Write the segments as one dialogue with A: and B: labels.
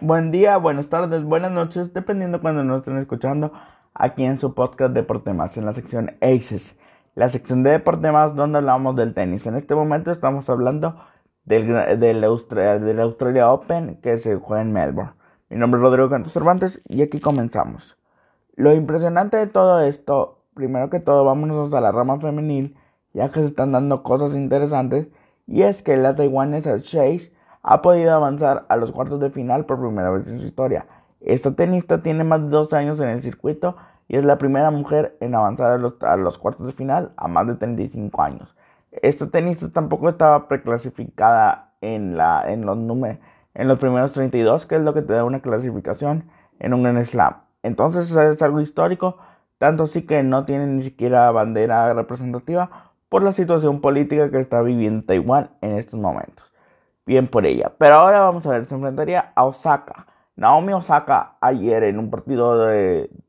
A: buen día, buenas tardes, buenas noches, dependiendo cuando nos estén escuchando aquí en su podcast Deporte Más, en la sección ACES, la sección de Deporte Más donde hablamos del tenis. En este momento estamos hablando del, del, Australia, Australia Open que se juega en Melbourne. Mi nombre es Rodrigo Cantos Cervantes y aquí comenzamos. Lo impresionante de todo esto, primero que todo, vámonos a la rama femenil, ya que se están dando cosas interesantes, y es que la taiwanesa Chase ha podido avanzar a los cuartos de final por primera vez en su historia. Esta tenista tiene más de dos años en el circuito y es la primera mujer en avanzar a los, cuartos de final a más de 35 años. Esta tenista tampoco estaba preclasificada en, la, en, los en los primeros 32, que es lo que te da una clasificación en un Grand Slam. Entonces es algo histórico, tanto así que no tiene ni siquiera bandera representativa por la situación política que está viviendo Taiwán en estos momentos bien por ella. Pero ahora vamos a ver, se enfrentaría a Osaka. Naomi Osaka ayer en un partido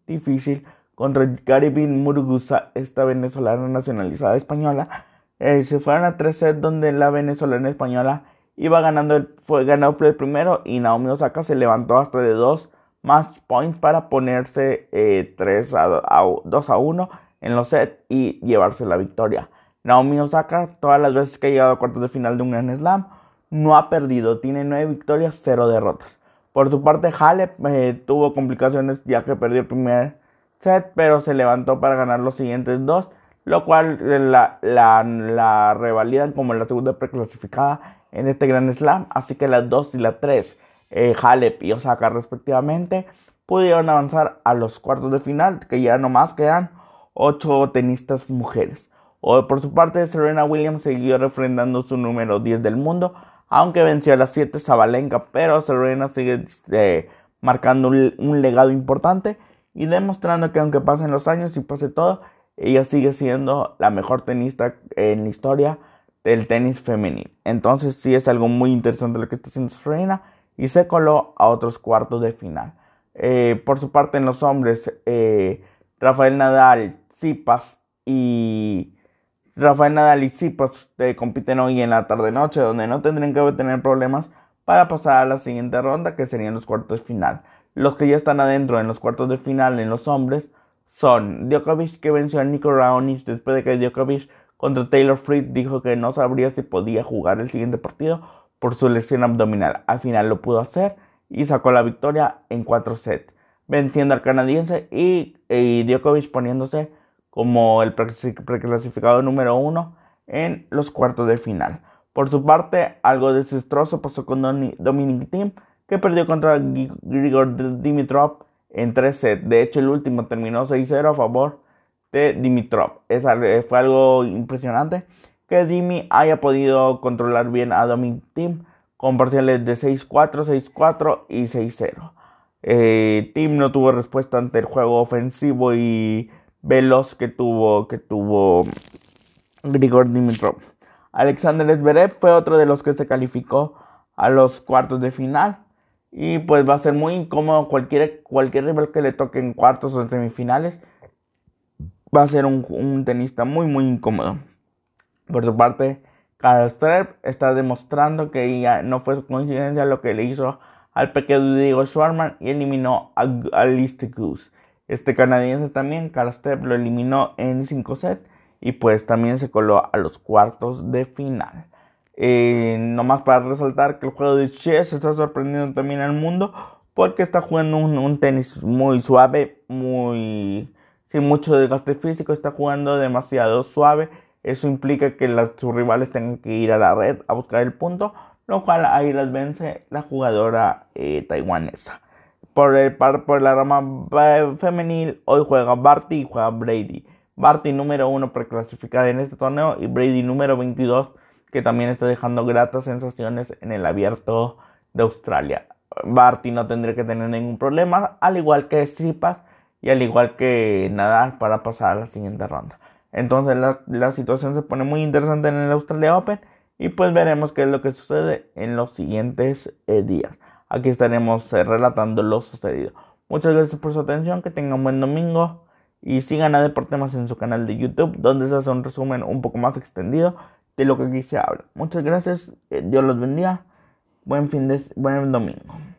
A: difícil contra Garibin Murugusa, esta venezolana nacionalizada española. Eh, se fueron a tres sets donde la venezolana española iba ganando, fue ganado por el primero y Naomi Osaka se levantó hasta de dos match points para ponerse eh, 3 a, a, 2 a 1 en los sets y llevarse la victoria. Naomi Osaka, todas las veces que ha llegado a cuartos de final de un Grand Slam, no ha perdido, tiene 9 victorias, 0 derrotas. Por su parte, Halep eh, tuvo complicaciones ya que perdió el primer set, pero se levantó para ganar los siguientes dos, lo cual eh, la, la, revalidan como la segunda preclasificada en este Grand Slam. Así que las 2 y la 3, eh, Halep y Osaka respectivamente, pudieron avanzar a los cuartos de final, que ya nomás quedan 8 tenistas mujeres. O, por su parte, Serena Williams siguió refrendando su número 10 del mundo aunque venció a las 7 Zabalenka, pero Serena sigue este, marcando un, legado importante y demostrando que aunque pasen los años y pase todo, ella sigue siendo la mejor tenista en la historia del tenis femenino. Entonces sí es algo muy interesante lo que está haciendo Serena y se coló a otros cuartos de final. Eh, por su parte en los hombres, eh, Rafael Nadal, Zipas y Rafael Nadal y Tsipas eh, compiten hoy en la tarde-noche, donde no tendrían que tener problemas para pasar a la siguiente ronda, que serían los cuartos de final. Los que ya están adentro en los cuartos de final en los hombres son Djokovic, que venció a Nico Raonic después de que Djokovic contra Taylor Fritz dijo que no sabría si podía jugar el siguiente partido por su lesión abdominal. Al final lo pudo hacer y sacó la victoria en cuatro sets, venciendo al canadiense y, y Djokovic poniéndose como el preclasificado número uno en los cuartos de final. Por su parte, algo desastroso pasó con Dominic Thiem, que perdió contra Grigor Dimitrov en tres sets. De hecho, el último terminó 6-0 a favor de Dimitrov. fue algo impresionante que Dimi haya podido controlar bien a Dominic Thiem con parciales de 6-4, 6-4 y 6-0. Eh, Thiem no tuvo respuesta ante el juego ofensivo y veloz que tuvo, que tuvo Grigor Dimitrov. Alexander Zverev fue otro de los que se calificó a los cuartos de final. Y pues va a ser muy incómodo cualquier, cualquier rival que le toque en cuartos o semifinales. Va a ser un, tenista muy, muy incómodo. Por su parte, Karl está demostrando que no fue coincidencia lo que le hizo al pequeño Diego Schwarman y eliminó a, a Goose. Este canadiense también, Karastep, lo eliminó en 5 sets y pues también se coló a los cuartos de final. Eh, nomás para resaltar que el juego de chess está sorprendiendo también al mundo porque está jugando un, tenis muy suave, muy sin mucho desgaste físico, está jugando demasiado suave. Eso implica que sus rivales tengan que ir a la red a buscar el punto, lo cual ahí las vence la jugadora eh, taiwanesa. Por, el, por la rama eh, femenil, hoy juega Barty y juega Brady. Barty número uno preclasificada en este torneo y Brady número 22 que también está dejando gratas sensaciones en el abierto de Australia. Barty no tendría que tener ningún problema, al igual que Stripas y al igual que Nadal para pasar a la siguiente ronda. Entonces la, la, situación se pone muy interesante en el Australia Open y pues veremos qué es lo que sucede en los siguientes eh, días. Aquí estaremos eh, relatando lo sucedido. Muchas gracias por su atención, que tengan un buen domingo y sigan a Deportemas en su canal de YouTube, donde se hace un resumen un poco más extendido de lo que aquí se habla. Muchas gracias, eh, Dios los bendiga, buen fin de buen domingo.